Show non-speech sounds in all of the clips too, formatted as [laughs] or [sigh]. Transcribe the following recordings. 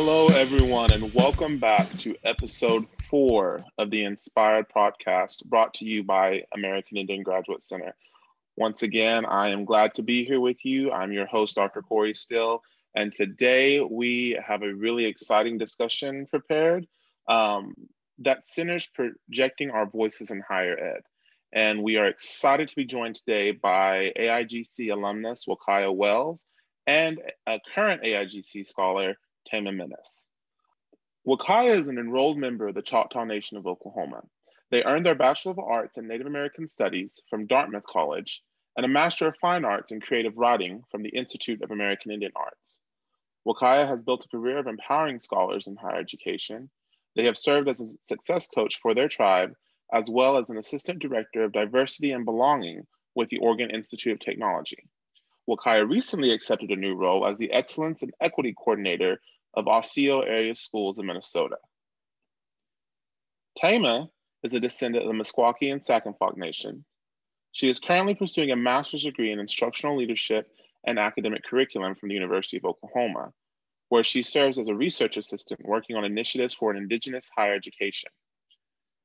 Hello, everyone, and welcome back to episode four of the Inspired podcast brought to you by American Indian Graduate Center. Once again, I am glad to be here with you. I'm your host, Dr. Corey Still, and today we have a really exciting discussion prepared um, that centers projecting our voices in higher ed. And we are excited to be joined today by AIGC alumnus Wakaya Wells and a current AIGC scholar, Tamah Minnis. Wakaya is an enrolled member of the Choctaw Nation of Oklahoma. They earned their Bachelor of Arts in Native American Studies from Dartmouth College and a Master of Fine Arts in Creative Writing from the Institute of American Indian Arts. Wakaya has built a career of empowering scholars in higher education. They have served as a success coach for their tribe, as well as an assistant director of diversity and belonging with the Oregon Institute of Technology. Wakaya recently accepted a new role as the Excellence and Equity Coordinator of Osseo Area Schools in Minnesota. Tamah is a descendant of the Meskwaki and Sac and Fox Nations. She is currently pursuing a master's degree in instructional leadership and academic curriculum from the University of Oklahoma, where she serves as a research assistant working on initiatives for an Indigenous higher education.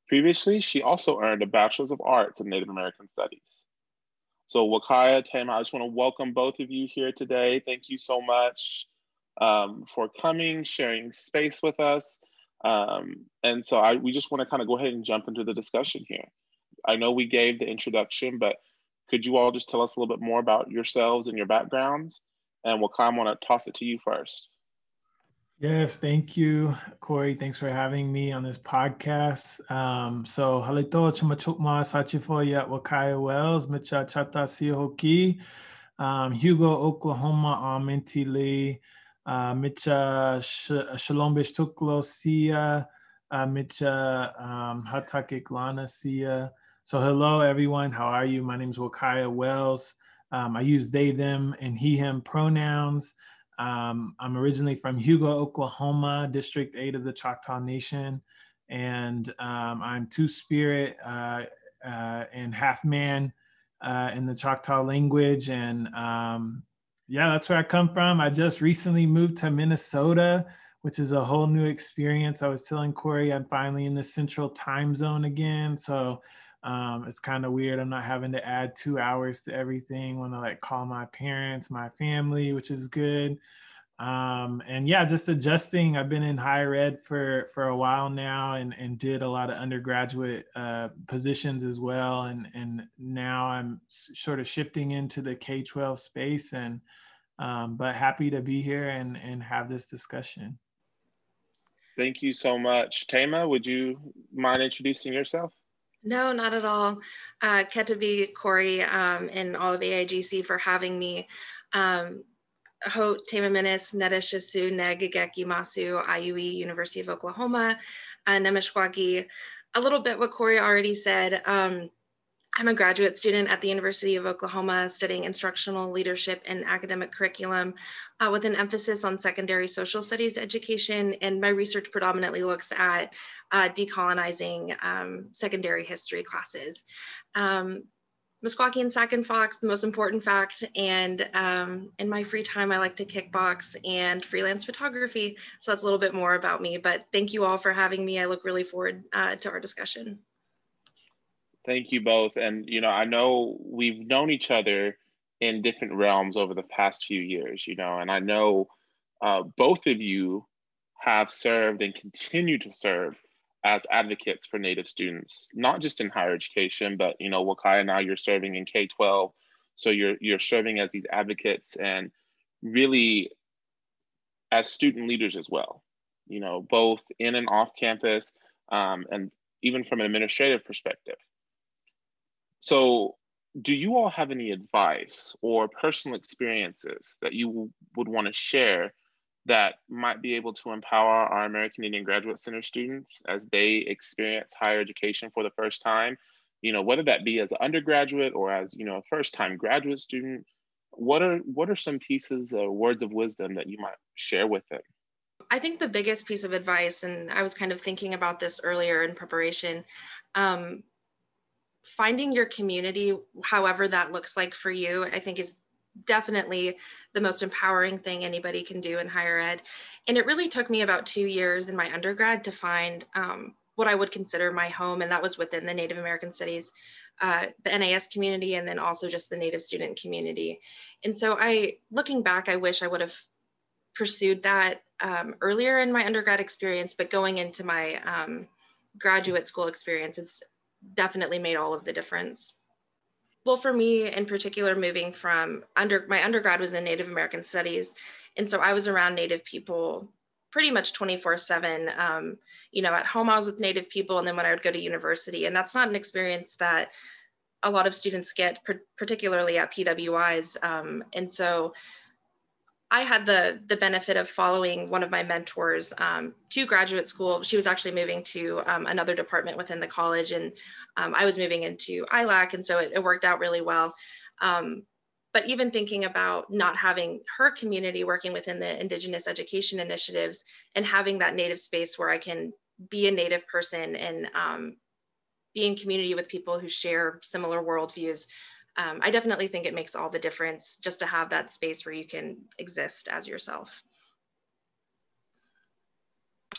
Previously, she also earned a Bachelor's of Arts in Native American Studies. So Wakaya, Tamah, I just want to welcome both of you here today. Thank you so much um, for coming, sharing space with us. Um, and so I, we just want to kind of go ahead and jump into the discussion here. I know we gave the introduction, but could you all just tell us a little bit more about yourselves and your backgrounds? And we'll kind I want to toss it to you first. Yes, thank you, Corey. Thanks for having me on this podcast. Um, so, halito chamachukma sachifoya wakaya wells, micha chata sihoki, um, Hugo, Oklahoma, Amintili, uh, micha shalom tuklo sia, uh, micha um, sia. So, hello, everyone. How are you? My name is Wakaya Wells. Um, I use they, them, and he, him pronouns. Um, I'm originally from Hugo, Oklahoma, District 8 of the Choctaw Nation. And um, I'm Two Spirit uh, uh, and half man uh, in the Choctaw language. And um, yeah, that's where I come from. I just recently moved to Minnesota, which is a whole new experience. I was telling Corey I'm finally in the central time zone again. So um, it's kind of weird. I'm not having to add two hours to everything when I like call my parents, my family, which is good. Um, and yeah, just adjusting. I've been in higher ed for for a while now, and and did a lot of undergraduate uh, positions as well. And and now I'm sort of shifting into the K-12 space. And um, but happy to be here and and have this discussion. Thank you so much, Tamah. Would you mind introducing yourself? No, not at all. Uh, Ketabi, Corey, um, and all of AIGC for having me. Um, Ho Temaminis, Nedeshisu, Negageki Masu, IUE, University of Oklahoma, uh. A little bit what Corey already said. Um, I'm a graduate student at the University of Oklahoma studying instructional leadership and academic curriculum uh, with an emphasis on secondary social studies education. And my research predominantly looks at uh, decolonizing um, secondary history classes. Um, Meskwaki and Sac and Fox, the most important fact. And um, in my free time, I like to kickbox and freelance photography. So that's a little bit more about me. But thank you all for having me. I look really forward uh, to our discussion. Thank you both. And, you know, I know we've known each other in different realms over the past few years, you know, and I know uh, both of you have served and continue to serve as advocates for Native students, not just in higher education, but, you know, Wakaya, now you're serving in K-12. So you're, you're serving as these advocates and really as student leaders as well, you know, both in and off campus um, and even from an administrative perspective. So, do you all have any advice or personal experiences that you would want to share that might be able to empower our American Indian Graduate Center students as they experience higher education for the first time? You know, whether that be as an undergraduate or as you know a first-time graduate student, what are what are some pieces or words of wisdom that you might share with them? I think the biggest piece of advice, and I was kind of thinking about this earlier in preparation, um, finding your community, however that looks like for you, I think is definitely the most empowering thing anybody can do in higher ed. And it really took me about two years in my undergrad to find um, what I would consider my home, and that was within the Native American Studies, uh, the NAS community, and then also just the Native student community. And so I, looking back, I wish I would have pursued that um, earlier in my undergrad experience, but going into my um, graduate school experience, it's definitely made all of the difference. Well, for me in particular, moving from under my undergrad was in Native American Studies, and so I was around Native people pretty much 24 7 um, you know at home i was with native people and then when i would go to university and that's not an experience that a lot of students get particularly at pwis um, and so I had the the benefit of following one of my mentors um, to graduate school. She was actually moving to um, another department within the college, and um, I was moving into ILAC, and so it, it worked out really well. Um, but even thinking about not having her community working within the Indigenous education initiatives and having that Native space where I can be a Native person and um, be in community with people who share similar worldviews um, I definitely think it makes all the difference just to have that space where you can exist as yourself.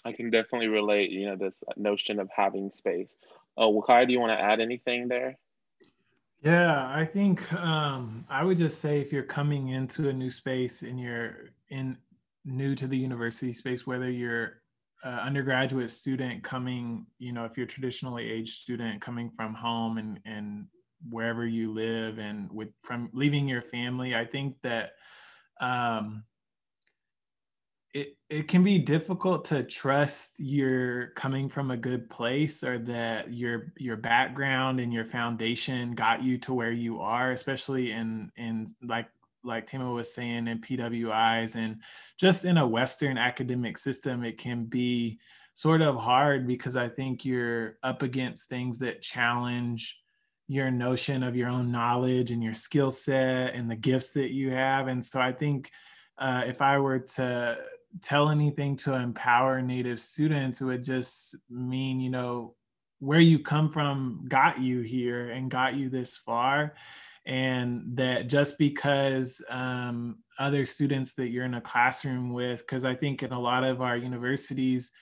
I can definitely relate, you know, this notion of having space. Uh, Wakai, do you want to add anything there? Yeah, I think um, I would just say if you're coming into a new space and you're in new to the university space, whether you're an undergraduate student coming, you know, if you're traditionally aged student coming from home and, and wherever you live and with from leaving your family i think that um, it, it can be difficult to trust you're coming from a good place or that your your background and your foundation got you to where you are especially in in like like Tamah was saying in PWIs and just in a Western academic system, it can be sort of hard because I think you're up against things that challenge your notion of your own knowledge and your skill set and the gifts that you have. And so I think uh, if I were to tell anything to empower Native students, it would just mean, you know, where you come from got you here and got you this far. And that just because um, other students that you're in a classroom with, because I think in a lot of our universities,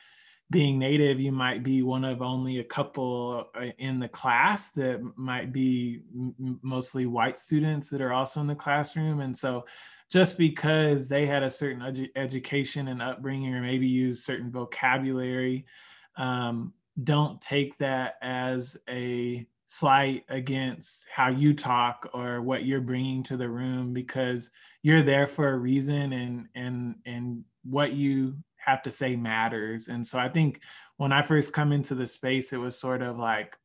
being native, you might be one of only a couple uh, in the class that might be mostly white students that are also in the classroom. And so just because they had a certain edu- education and upbringing or maybe use certain vocabulary, um, don't take that as a slight against how you talk or what you're bringing to the room because you're there for a reason and and and what you have to say matters. And so I think when I first come into the space, it was sort of like,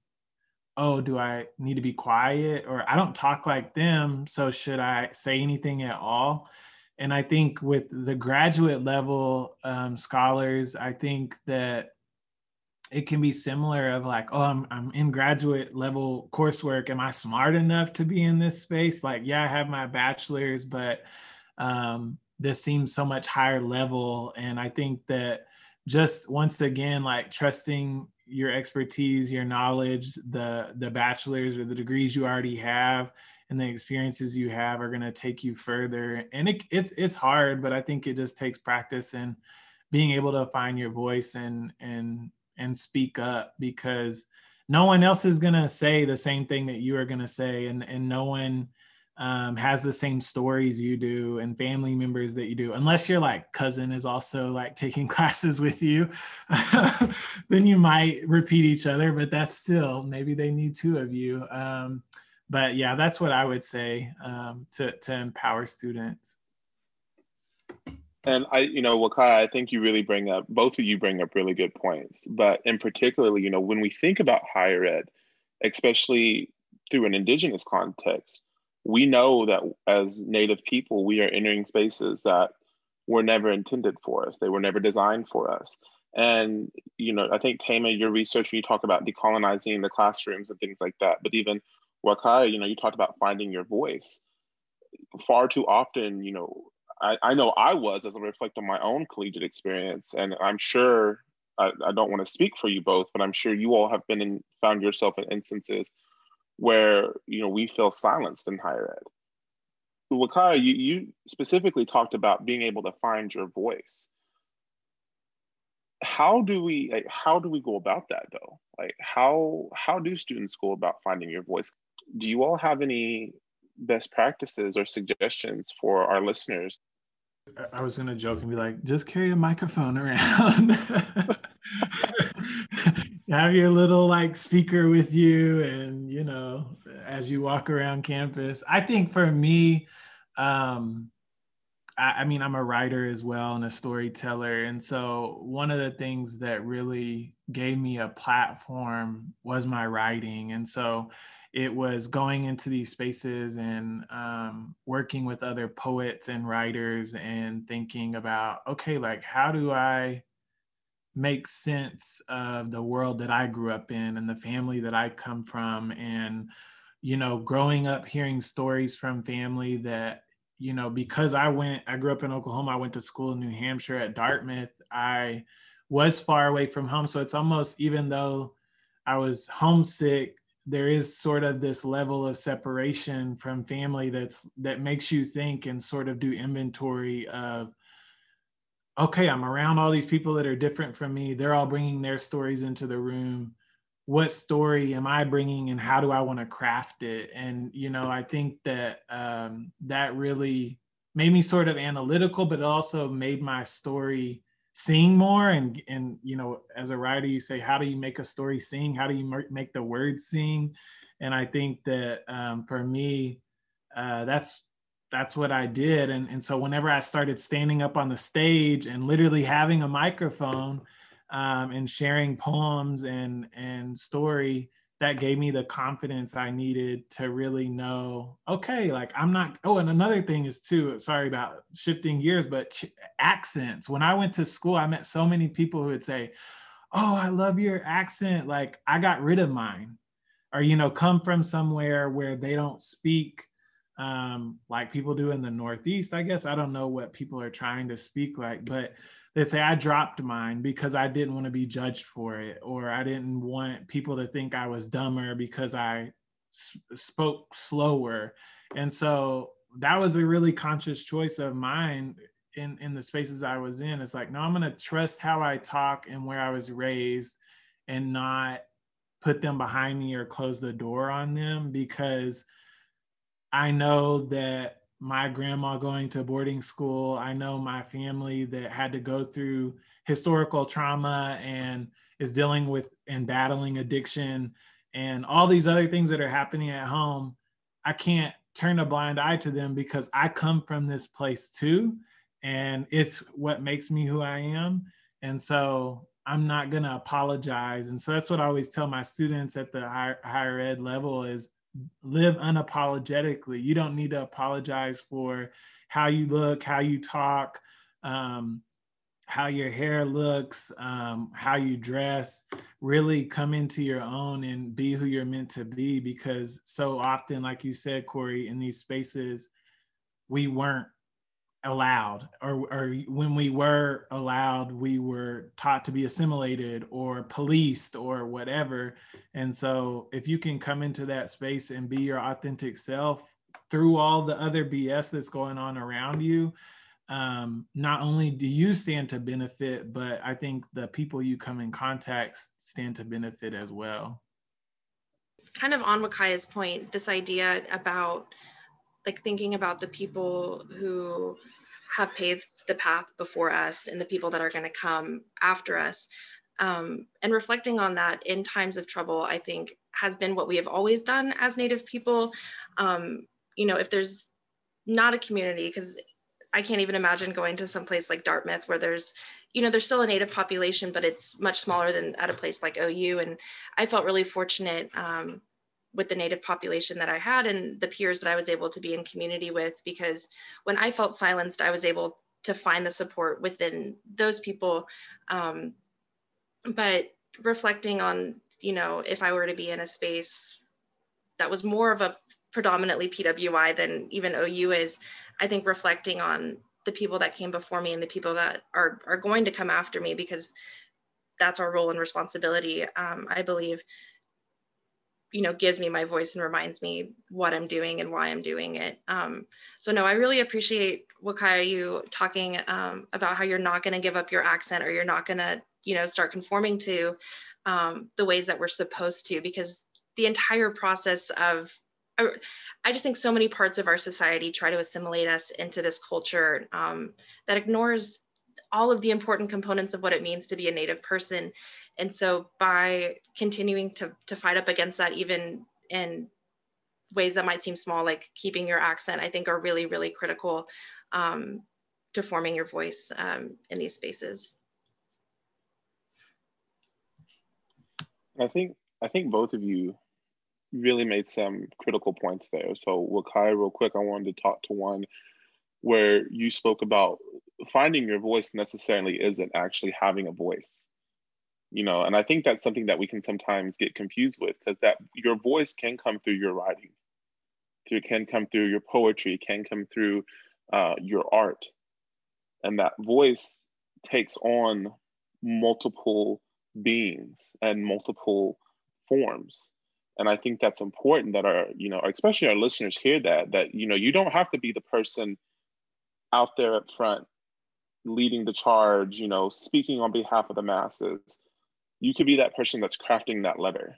oh, do I need to be quiet? Or I don't talk like them. So should I say anything at all? And I think with the graduate level um, scholars, I think that it can be similar of like, oh, I'm, I'm in graduate level coursework. Am I smart enough to be in this space? Like, yeah, I have my bachelor's, but um, this seems so much higher level. And i think that just once again like trusting your expertise your knowledge the the bachelor's or the degrees you already have and the experiences you have are going to take you further. And it, it's it's hard but i think it just takes practice and being able to find your voice and and and speak up because no one else is going to say the same thing that you are going to say. And and no one um, has the same stories you do and family members that you do unless your like cousin is also like taking [laughs] classes with you [laughs] then you might repeat each other but that's still maybe they need two of you. Um, but yeah that's what i would say um, to, to empower students. And i you know wakai i think you really bring up both of you bring up really good points but in particularly you know when we think about higher ed especially through an indigenous context we know that as native people we are entering spaces that were never intended for us. They were never designed for us. And you know i think tamah your research you talk about decolonizing the classrooms and things like that but even wakai you know you talked about finding your voice. Far too often you know I, I know i was as i reflect on my own collegiate experience and i'm sure I, I don't want to speak for you both but i'm sure you all have been in found yourself in instances where you know we feel silenced in higher ed Wakaya, you, you specifically talked about being able to find your voice. How do we like, how do we go about that though? Like how how do students go about finding your voice? Do you all have any best practices or suggestions for our listeners? I was gonna joke and be like, just carry a microphone around. [laughs] [laughs] have your little like speaker with you and you know as you walk around campus. I think for me um I, I, mean i'm a writer as well and a storyteller. And so one of the things that really gave me a platform was my writing. And so it was going into these spaces and um, working with other poets and writers and thinking about okay like how do i make sense of the world that I grew up in and the family that I come from. And, you know, growing up hearing stories from family that, you know, because I went, I grew up in Oklahoma, I went to school in New Hampshire at Dartmouth. I was far away from home. So it's almost, even though I was homesick, there is sort of this level of separation from family that's that makes you think and sort of do inventory of okay, I'm around all these people that are different from me. They're all bringing their stories into the room. What story am I bringing, and how do I want to craft it? And you know, I think that um, that really made me sort of analytical, but it also made my story sing more. And and you know, as a writer, you say, how do you make a story sing? How do you make the words sing? And I think that um, for me, uh, that's that's what I did. And, and so whenever I started standing up on the stage and literally having a microphone um, and sharing poems and, and story, that gave me the confidence I needed to really know, okay, like I'm not, oh, and another thing is too, sorry about shifting gears, but ch- accents. When I went to school, I met so many people who would say, oh, I love your accent. Like I got rid of mine or, you know, come from somewhere where they don't speak um, like people do in the Northeast. I guess I don't know what people are trying to speak like, but they'd say I dropped mine because I didn't want to be judged for it, or I didn't want people to think I was dumber because I s- spoke slower. And so that was a really conscious choice of mine in in the spaces I was in. It's like, no, I'm going to trust how I talk and where I was raised, and not put them behind me or close the door on them because I know that my grandma going to boarding school, I know my family that had to go through historical trauma and is dealing with and battling addiction and all these other things that are happening at home. I can't turn a blind eye to them because I come from this place too. And it's what makes me who I am. And so I'm not going to apologize. And so that's what I always tell my students at the higher, higher ed level is live unapologetically. You don't need to apologize for how you look, how you talk, um, how your hair looks, um, how you dress. Really come into your own and be who you're meant to be because so often, like you said, Corey, in these spaces, we weren't allowed or, or when we were allowed we were taught to be assimilated or policed or whatever. And so if you can come into that space and be your authentic self through all the other bs that's going on around you um, not only do you stand to benefit but i think the people you come in contact stand to benefit as well. Kind of on wakaya's point this idea about like thinking about the people who have paved the path before us and the people that are going to come after us. Um, and reflecting on that in times of trouble, I think has been what we have always done as Native people. Um, you know, if there's not a community, because I can't even imagine going to some place like Dartmouth where there's, you know, there's still a Native population, but it's much smaller than at a place like OU. And I felt really fortunate um, with the native population that I had and the peers that I was able to be in community with because when I felt silenced, I was able to find the support within those people. Um, but reflecting on, you know, if I were to be in a space that was more of a predominantly PWI than even OU is, I think reflecting on the people that came before me and the people that are, are going to come after me because that's our role and responsibility, um, I believe you know gives me my voice and reminds me what i'm doing and why i'm doing it. Um, so no i really appreciate wakaya you talking um, about how you're not going to give up your accent or you're not going to you know start conforming to um, the ways that we're supposed to because the entire process of I just think so many parts of our society try to assimilate us into this culture um, that ignores all of the important components of what it means to be a Native person and so by continuing to, to fight up against that, even in ways that might seem small, like keeping your accent, I think are really, really critical um, to forming your voice um, in these spaces. I think I think both of you really made some critical points there. So Wakai, real quick, I wanted to talk to one where you spoke about finding your voice necessarily isn't actually having a voice you know and i think that's something that we can sometimes get confused with because that your voice can come through your writing it can come through your poetry can come through uh, your art. And that voice takes on multiple beings and multiple forms. And i think that's important that our you know especially our listeners hear that that you know you don't have to be the person out there up front leading the charge you know speaking on behalf of the masses you could be that person that's crafting that letter.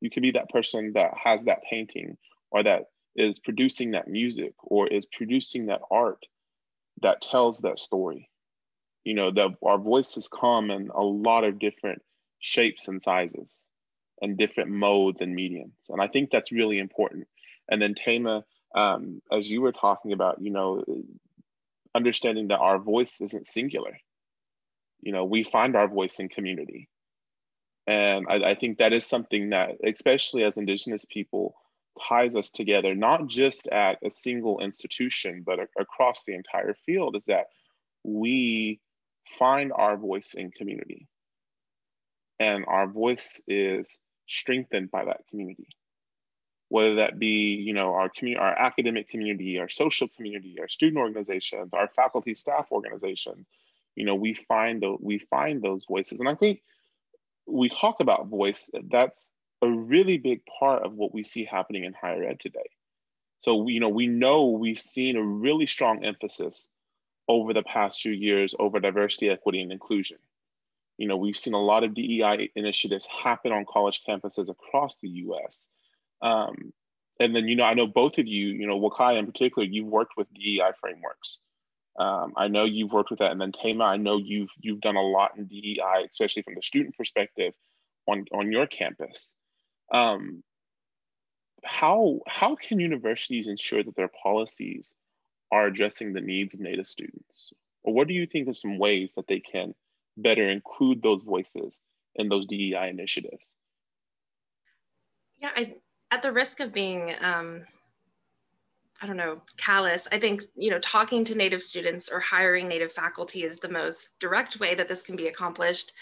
You could be that person that has that painting or that is producing that music or is producing that art that tells that story. You know, that our voices come in a lot of different shapes and sizes and different modes and mediums. And I think that's really important. And then Tamah, um, as you were talking about, you know, understanding that our voice isn't singular. You know, we find our voice in community. And I, I think that is something that, especially as Indigenous people, ties us together, not just at a single institution, but a, across the entire field, is that we find our voice in community. And our voice is strengthened by that community. Whether that be, you know, our community, our academic community, our social community, our student organizations, our faculty staff organizations, you know, we find the, we find those voices. And I think we talk about voice, that's a really big part of what we see happening in higher ed today. So, you know, we know we've seen a really strong emphasis over the past few years over diversity, equity, and inclusion. You know, we've seen a lot of DEI initiatives happen on college campuses across the US. Um, and then, you know, I know both of you, you know, Wakai in particular, you've worked with DEI frameworks. Um, I know you've worked with that, and then Tamah, I know you've you've done a lot in DEI, especially from the student perspective, on on your campus. Um, how how can universities ensure that their policies are addressing the needs of Native students, or what do you think of some ways that they can better include those voices in those DEI initiatives? Yeah, I, at the risk of being um, I don't know, callous. I think, you know, talking to Native students or hiring Native faculty is the most direct way that this can be accomplished.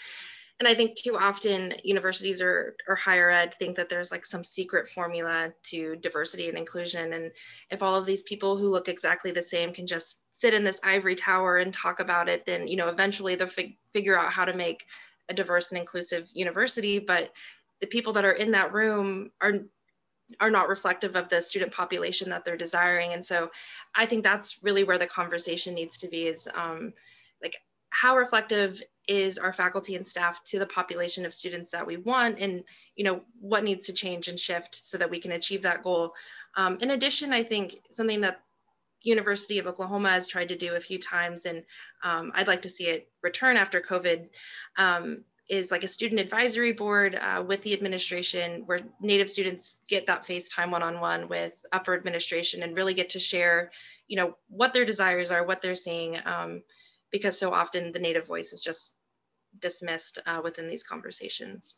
And I think too often universities or, or higher ed think that there's like some secret formula to diversity and inclusion. And if all of these people who look exactly the same can just sit in this ivory tower and talk about it, then, you know, eventually they'll fig- figure out how to make a diverse and inclusive university. But the people that are in that room are are not reflective of the student population that they're desiring. And so I think that's really where the conversation needs to be is um, like how reflective is our faculty and staff to the population of students that we want and you know what needs to change and shift so that we can achieve that goal. Um, in addition, I think something that University of Oklahoma has tried to do a few times, and um, I'd like to see it return after COVID, um, is like a student advisory board uh, with the administration where native students get that face time one-on-one with upper administration and really get to share, you know, what their desires are, what they're seeing, um, because so often the native voice is just dismissed uh, within these conversations.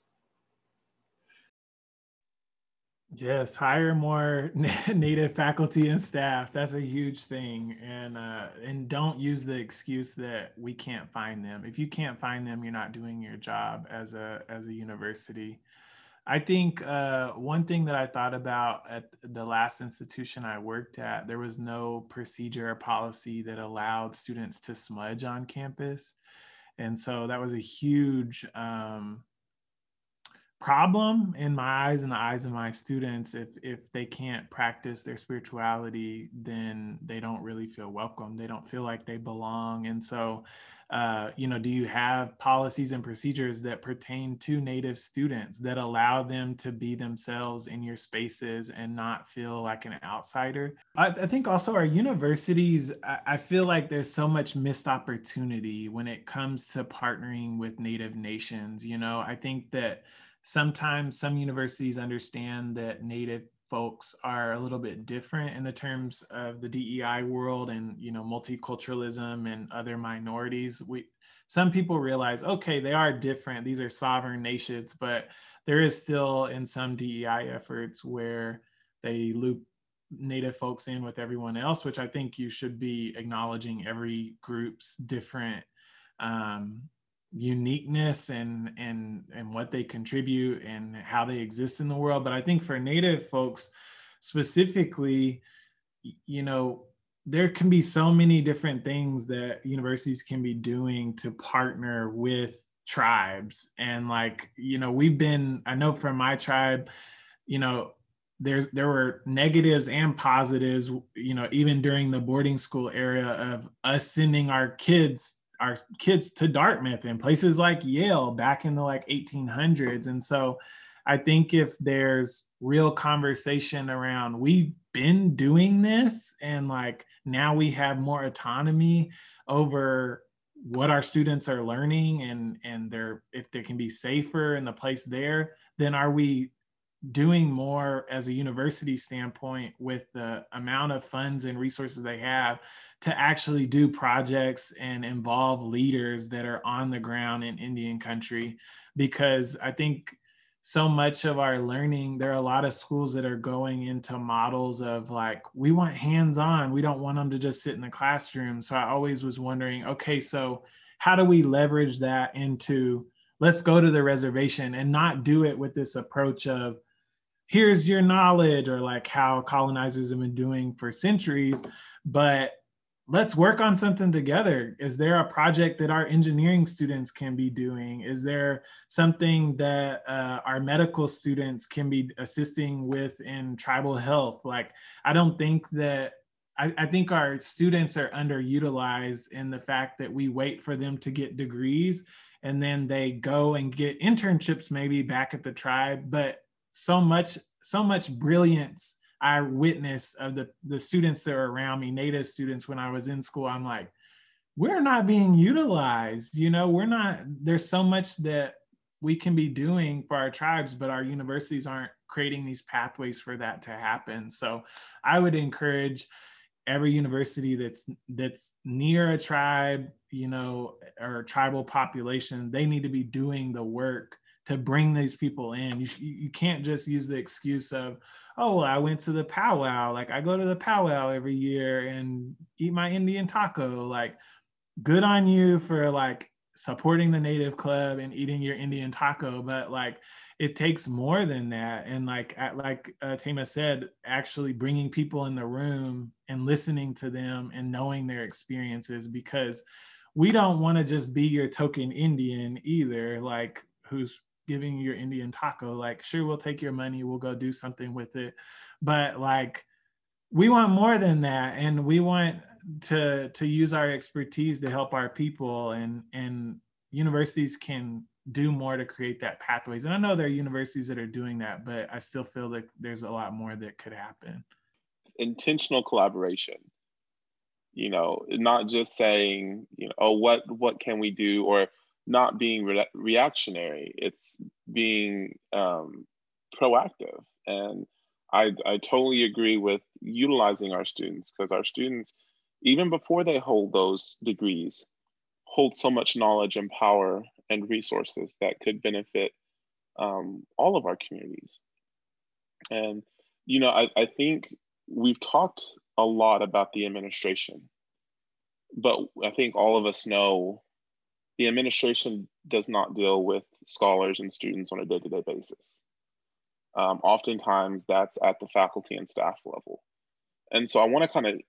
Yes, hire more [laughs] native faculty and staff. That's a huge thing, and uh, and don't use the excuse that we can't find them. If you can't find them, you're not doing your job as a as a university. I think uh, one thing that I thought about at the last institution I worked at, there was no procedure or policy that allowed students to smudge on campus, and so that was a huge um, problem in my eyes and the eyes of my students if if they can't practice their spirituality then they don't really feel welcome. They don't feel like they belong. And so uh, you know do you have policies and procedures that pertain to native students that allow them to be themselves in your spaces and not feel like an outsider? I, I think also our universities I, I feel like there's so much missed opportunity when it comes to partnering with native nations. You know i think that sometimes some universities understand that native folks are a little bit different in the terms of the DEI world and you know multiculturalism and other minorities. We some people realize okay they are different these are sovereign nations but there is still in some DEI efforts where they loop native folks in with everyone else which I think you should be acknowledging every group's different um, uniqueness and and and what they contribute and how they exist in the world. But i think for native folks specifically you know there can be so many different things that universities can be doing to partner with tribes. And like you know we've been i know for my tribe you know there's there were negatives and positives you know even during the boarding school era of us sending our kids our kids to Dartmouth and places like Yale back in the like 1800s. And so I think if there's real conversation around we've been doing this and like now we have more autonomy over what our students are learning and and they're if they can be safer in the place there then are we doing more as a university standpoint with the amount of funds and resources they have to actually do projects and involve leaders that are on the ground in Indian country. Because I think so much of our learning, there are a lot of schools that are going into models of like, we want hands on, we don't want them to just sit in the classroom. So I always was wondering, okay, so how do we leverage that into let's go to the reservation and not do it with this approach of here's your knowledge or like how colonizers have been doing for centuries but let's work on something together. Is there a project that our engineering students can be doing? Is there something that uh, our medical students can be assisting with in tribal health? Like i don't think that I, I think our students are underutilized in the fact that we wait for them to get degrees and then they go and get internships maybe back at the tribe but so much so much brilliance I witnessed of the the students that are around me, native students when I was in school. I'm like, we're not being utilized. You know, we're not. There's so much that we can be doing for our tribes, but our universities aren't creating these pathways for that to happen. So, I would encourage every university that's that's near a tribe, you know, or tribal population, they need to be doing the work to bring these people in. You, you can't just use the excuse of, oh, well, I went to the powwow. Like I go to the powwow every year and eat my Indian taco. Like, good on you for like supporting the native club and eating your Indian taco. But like, it takes more than that. And like, at, like uh, Tamah said, actually bringing people in the room and listening to them and knowing their experiences because we don't want to just be your token Indian either. Like, who's giving your Indian taco. Like, sure, we'll take your money, we'll go do something with it. But like, we want more than that. And we want to to use our expertise to help our people and and universities can do more to create that pathways. And I know there are universities that are doing that, but I still feel like there's a lot more that could happen. Intentional collaboration. You know, not just saying, you know, oh, what what can we do or not being re- reactionary. It's being um, proactive. And I, I totally agree with utilizing our students because our students even before they hold those degrees hold so much knowledge and power and resources that could benefit um, all of our communities. And you know I, I think we've talked a lot about the administration but i think all of us know the administration does not deal with scholars and students on a day-to-day basis. Um, oftentimes that's at the faculty and staff level. And so I wanna kind of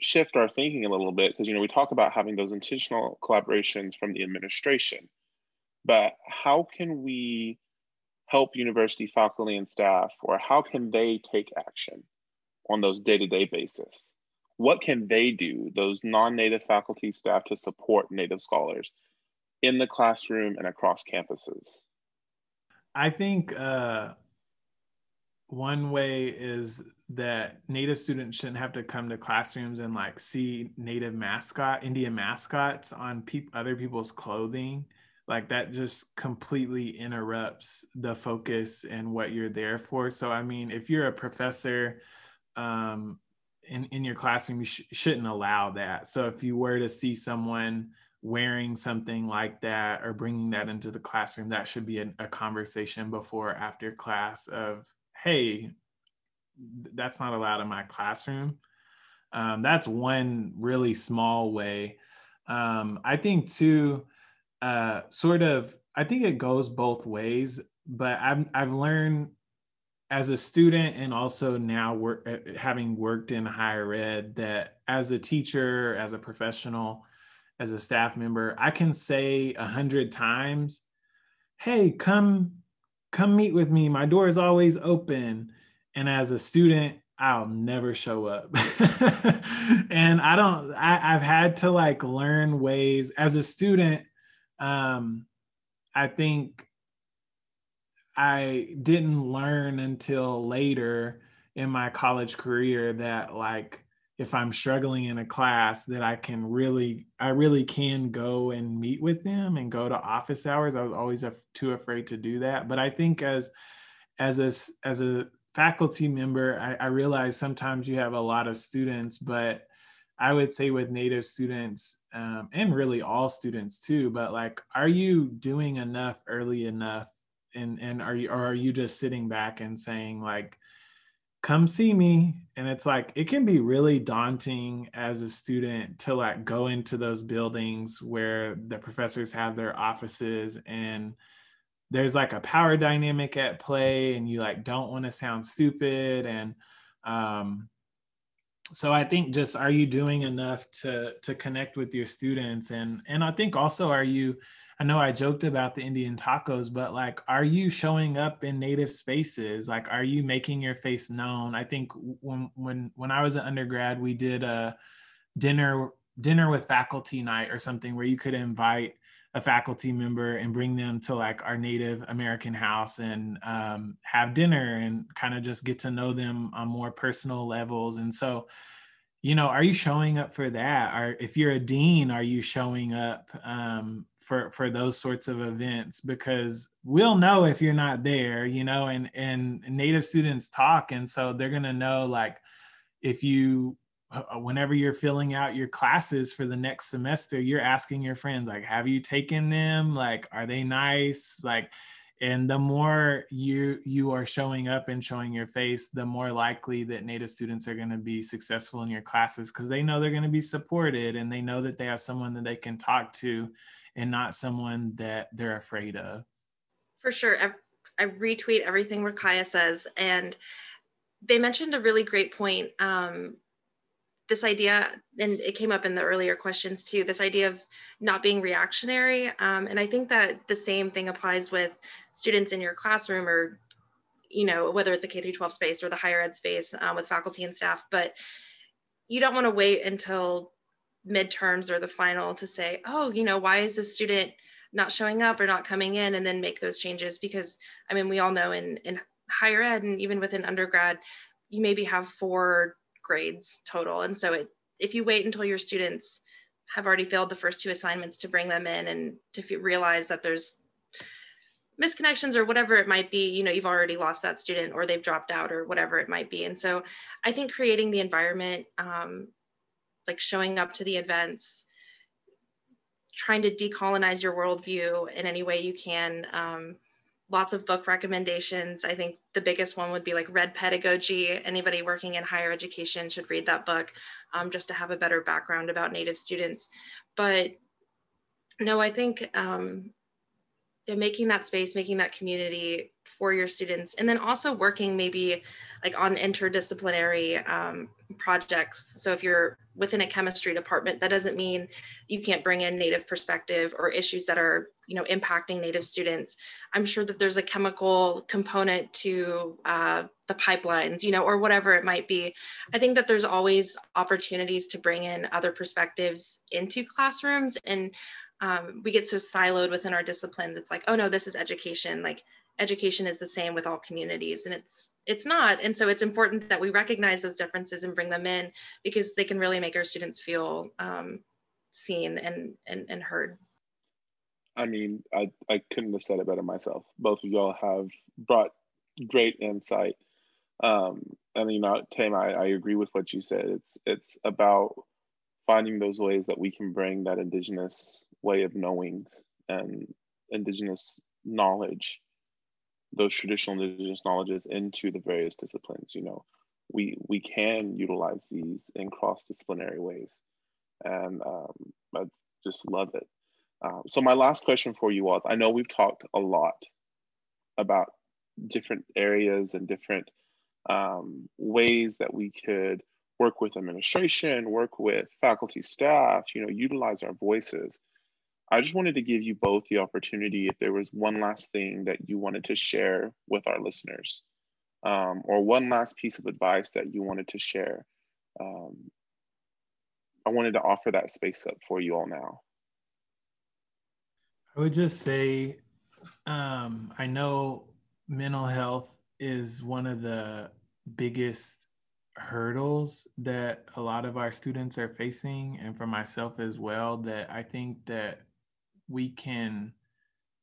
shift our thinking a little bit because you know we talk about having those intentional collaborations from the administration, but how can we help university faculty and staff, or how can they take action on those day-to-day basis? What can they do, those non-native faculty staff to support native scholars in the classroom and across campuses? I think uh, one way is that native students shouldn't have to come to classrooms and like see native mascot indian mascots on pe- other people's clothing. Like that just completely interrupts the focus and what you're there for. So i mean if you're a professor um, in, in your classroom you sh- shouldn't allow that. So if you were to see someone wearing something like that or bringing that into the classroom that should be a, a conversation before after class of hey that's not allowed in my classroom. Um, that's one really small way. Um, I think too, uh, sort of, I think it goes both ways, but I've, I've learned as a student and also now work, uh, having worked in higher ed that as a teacher, as a professional, as a staff member, I can say a hundred times, Hey, come, come meet with me. My door is always open. And as a student i'll never show up. [laughs] And i don't I, i've had to like learn ways. As a student um i think i didn't learn until later in my college career that like if i'm struggling in a class that i can really i really can go and meet with them and go to office hours i was always too afraid to do that but i think as as a as a faculty member, I, I realize sometimes you have a lot of students, but I would say with Native students um, and really all students too, but like, are you doing enough early enough? And, and are you, or are you just sitting back and saying like, come see me and it's like it can be really daunting as a student to like go into those buildings where the professors have their offices and there's like a power dynamic at play and you like don't want to sound stupid and um so i think just are you doing enough to to connect with your students? And and i think also are you i know i joked about the indian tacos but like are you showing up in native spaces like are you making your face known i think when when when i was an undergrad we did a dinner dinner with faculty night or something where you could invite a faculty member and bring them to like our Native American house and um, have dinner and kind of just get to know them on more personal levels. And so, you know, are you showing up for that? Or if you're a dean, are you showing up um, for for those sorts of events? Because we'll know if you're not there, you know, and and Native students talk, and so they're gonna know like if you uh, uh, whenever you're filling out your classes for the next semester you're asking your friends like have you taken them like are they nice like and the more you you are showing up and showing your face the more likely that native students are going to be successful in your classes because they know they're going to be supported and they know that they have someone that they can talk to and not someone that they're afraid of. For sure. I, I retweet everything Wakaya says and they mentioned a really great point um, this idea, and it came up in the earlier questions too, this idea of not being reactionary. Um, and I think that the same thing applies with students in your classroom or, you know, whether it's a K through 12 space or the higher ed space um, with faculty and staff, but you don't want to wait until midterms or the final to say, oh, you know, why is this student not showing up or not coming in and then make those changes? Because I mean, we all know in, in higher ed and even within undergrad, you maybe have four grades total. And so it, if you wait until your students have already failed the first two assignments to bring them in and to realize that there's misconnections or whatever it might be, you know, you've already lost that student or they've dropped out or whatever it might be. And so I think creating the environment, um, like showing up to the events, trying to decolonize your worldview in any way you can, um, lots of book recommendations. I think the biggest one would be like Red Pedagogy. Anybody working in higher education should read that book um, just to have a better background about Native students. But no, I think um, making that space, making that community for your students, and then also working maybe like on interdisciplinary um, projects. So if you're within a chemistry department, that doesn't mean you can't bring in native perspective or issues that are you know impacting native students. I'm sure that there's a chemical component to uh, the pipelines, you know, or whatever it might be. I think that there's always opportunities to bring in other perspectives into classrooms and um, we get so siloed within our disciplines. It's like, oh no, this is education. Like education is the same with all communities and it's it's not and so it's important that we recognize those differences and bring them in because they can really make our students feel um, seen and, and and heard i mean i i couldn't have said it better myself both of y'all have brought great insight um and you know Tam, I, I agree with what you said it's it's about finding those ways that we can bring that indigenous way of knowing and indigenous knowledge those traditional indigenous knowledges into the various disciplines you know. We we can utilize these in cross-disciplinary ways and um, i just love it. Um, so my last question for you was i know we've talked a lot about different areas and different um, ways that we could work with administration work with faculty staff you know utilize our voices I just wanted to give you both the opportunity if there was one last thing that you wanted to share with our listeners, um, or one last piece of advice that you wanted to share. Um, I wanted to offer that space up for you all now. I would just say um, I know mental health is one of the biggest hurdles that a lot of our students are facing and for myself as well that i think that we can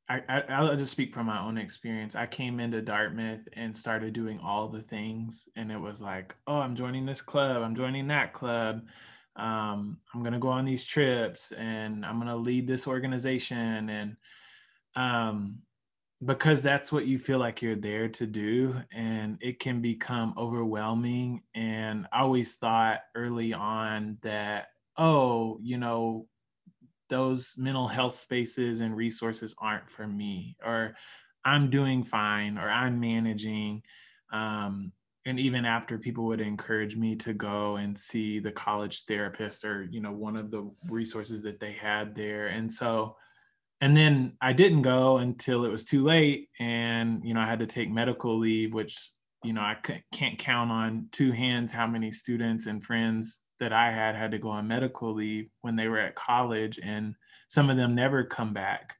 I, I will just speak from my own experience. I came into Dartmouth and started doing all the things, and it was like, oh, I'm joining this club, I'm joining that club, um, I'm gonna go on these trips, and I'm gonna lead this organization, and um, because that's what you feel like you're there to do, and it can become overwhelming. And I always thought early on that, oh, you know, those mental health spaces and resources aren't for me or i'm doing fine or i'm managing um, and even after people would encourage me to go and see the college therapist or you know one of the resources that they had there and so and then i didn't go until it was too late and you know i had to take medical leave which you know i can't count on two hands how many students and friends that I had had to go on medical leave when they were at college, and some of them never come back.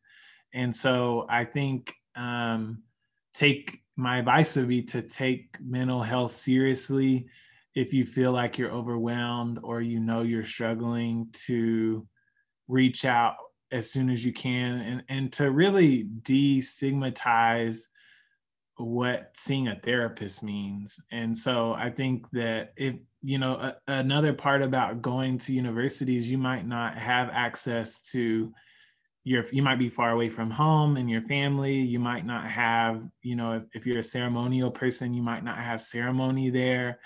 And so I think um, take my advice would be to take mental health seriously. If you feel like you're overwhelmed or you know you're struggling, to reach out as soon as you can and, and to really destigmatize what seeing a therapist means. And so I think that if, you know, a, another part about going to universities, you might not have access to your, you might be far away from home and your family. You might not have, you know, if, if you're a ceremonial person, you might not have ceremony there.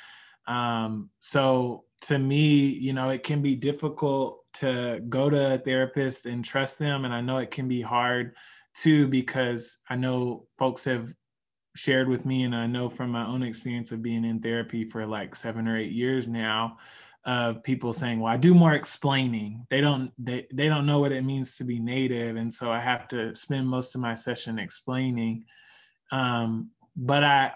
Um, so to me, you know, it can be difficult to go to a therapist and trust them. And I know it can be hard too, because I know folks have shared with me, and I know from my own experience of being in therapy for like seven or eight years now, of people saying, "Well, I do more explaining. They don't they they don't know what it means to be native, and so I have to spend most of my session explaining." Um, but I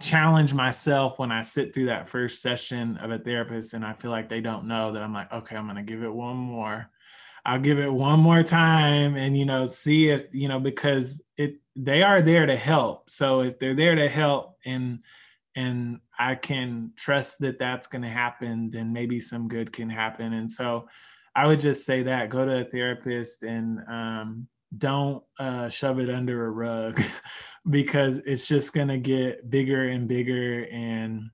challenge myself when I sit through that first session of a therapist, and I feel like they don't know that I'm like, okay, I'm gonna give it one more. I'll give it one more time and you know see if you know because it they are there to help. So if they're there to help and and I can trust that that's going to happen, then maybe some good can happen. And so I would just say that go to a therapist and um, don't uh, shove it under a rug [laughs] because it's just going to get bigger and bigger and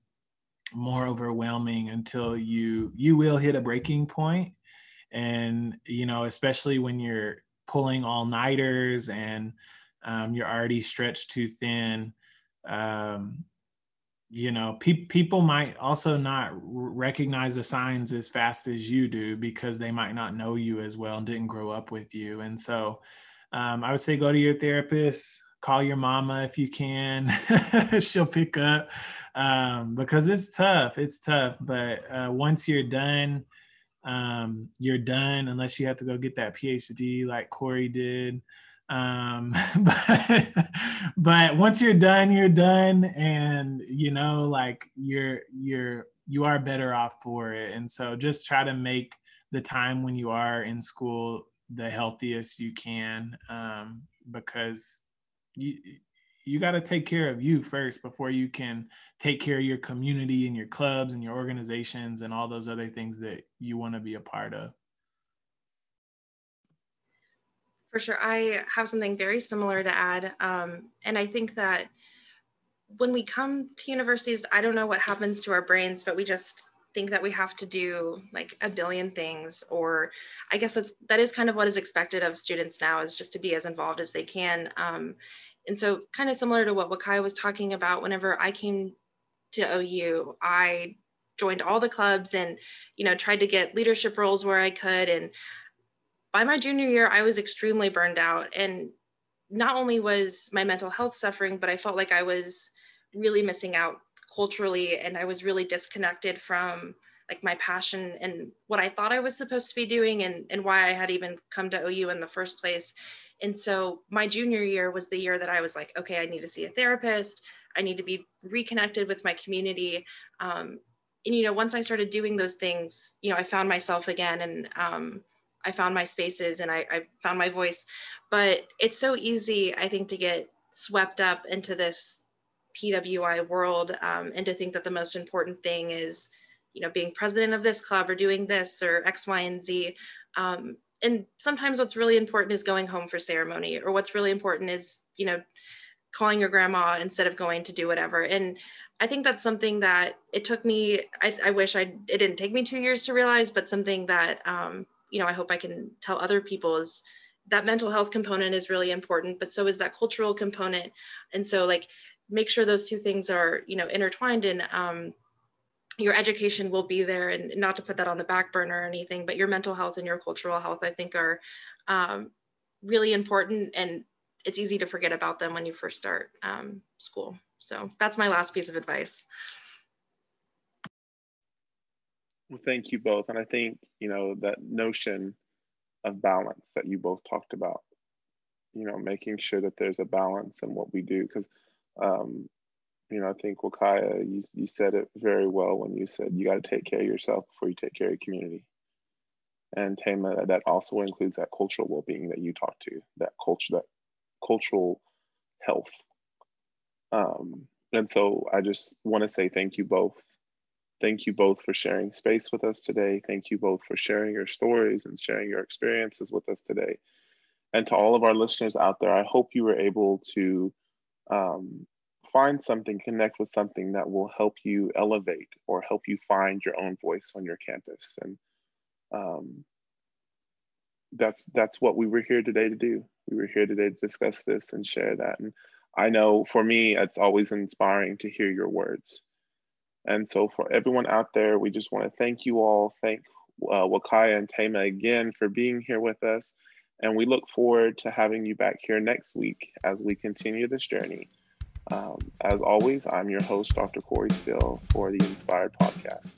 more overwhelming until you you will hit a breaking point and you know especially when you're pulling all nighters and um, you're already stretched too thin um, you know pe- people might also not recognize the signs as fast as you do because they might not know you as well and didn't grow up with you and so um, I would say go to your therapist, call your mama if you can. [laughs] She'll pick up um, because it's tough. It's tough. But uh, once you're done, um, you're done unless you have to go get that PhD like Corey did. Um, [laughs] but, but once you're done, you're done, and you know, like you're you're you are better off for it. And so just try to make the time when you are in school the healthiest you can, um, because you you got to take care of you first before you can take care of your community and your clubs and your organizations and all those other things that you want to be a part of. For sure. I have something very similar to add. Um, and I think that when we come to universities, I don't know what happens to our brains, but we just think that we have to do like a billion things or i guess that's that is kind of what is expected of students now is just to be as involved as they can um, and so kind of similar to what Wakaya was talking about, whenever I came to OU, I joined all the clubs and, you know, tried to get leadership roles where I could. And by my junior year, I was extremely burned out. And not only was my mental health suffering, but I felt like I was really missing out culturally and I was really disconnected from like my passion and what I thought I was supposed to be doing and, and why I had even come to OU in the first place. And so my junior year was the year that I was like, okay, I need to see a therapist. I need to be reconnected with my community. Um, and, you know, once I started doing those things, you know, I found myself again and um, I found my spaces and I, I found my voice. But it's so easy, I think, to get swept up into this PWI world um, and to think that the most important thing is, you know, being president of this club or doing this or X, Y, and Z. Um, and sometimes what's really important is going home for ceremony or what's really important is you know calling your grandma instead of going to do whatever. And i think that's something that it took me i, I wish i it didn't take me two years to realize but something that um, you know i hope i can tell other people is that mental health component is really important but so is that cultural component. And so like make sure those two things are you know intertwined and um, your education will be there and not to put that on the back burner or anything but your mental health and your cultural health i think are um, really important and it's easy to forget about them when you first start um, school. So that's my last piece of advice. Well thank you both and i think you know that notion of balance that you both talked about you know making sure that there's a balance in what we do because um, you know, I think Wakaya, you, you said it very well when you said you got to take care of yourself before you take care of your community. And Tamah, that also includes that cultural well-being that you talked to, that culture, that cultural health. Um, and so I just want to say thank you both. Thank you both for sharing space with us today. Thank you both for sharing your stories and sharing your experiences with us today. And to all of our listeners out there, I hope you were able to um, find something, connect with something that will help you elevate or help you find your own voice on your campus. And um, that's that's what we were here today to do. We were here today to discuss this and share that. And I know for me, it's always inspiring to hear your words. And so for everyone out there, we just want to thank you all. Thank uh, Wakaya and Tamah again for being here with us. And we look forward to having you back here next week as we continue this journey. Um, as always, I'm your host, Dr. Corey Still, for the Inspired Podcast.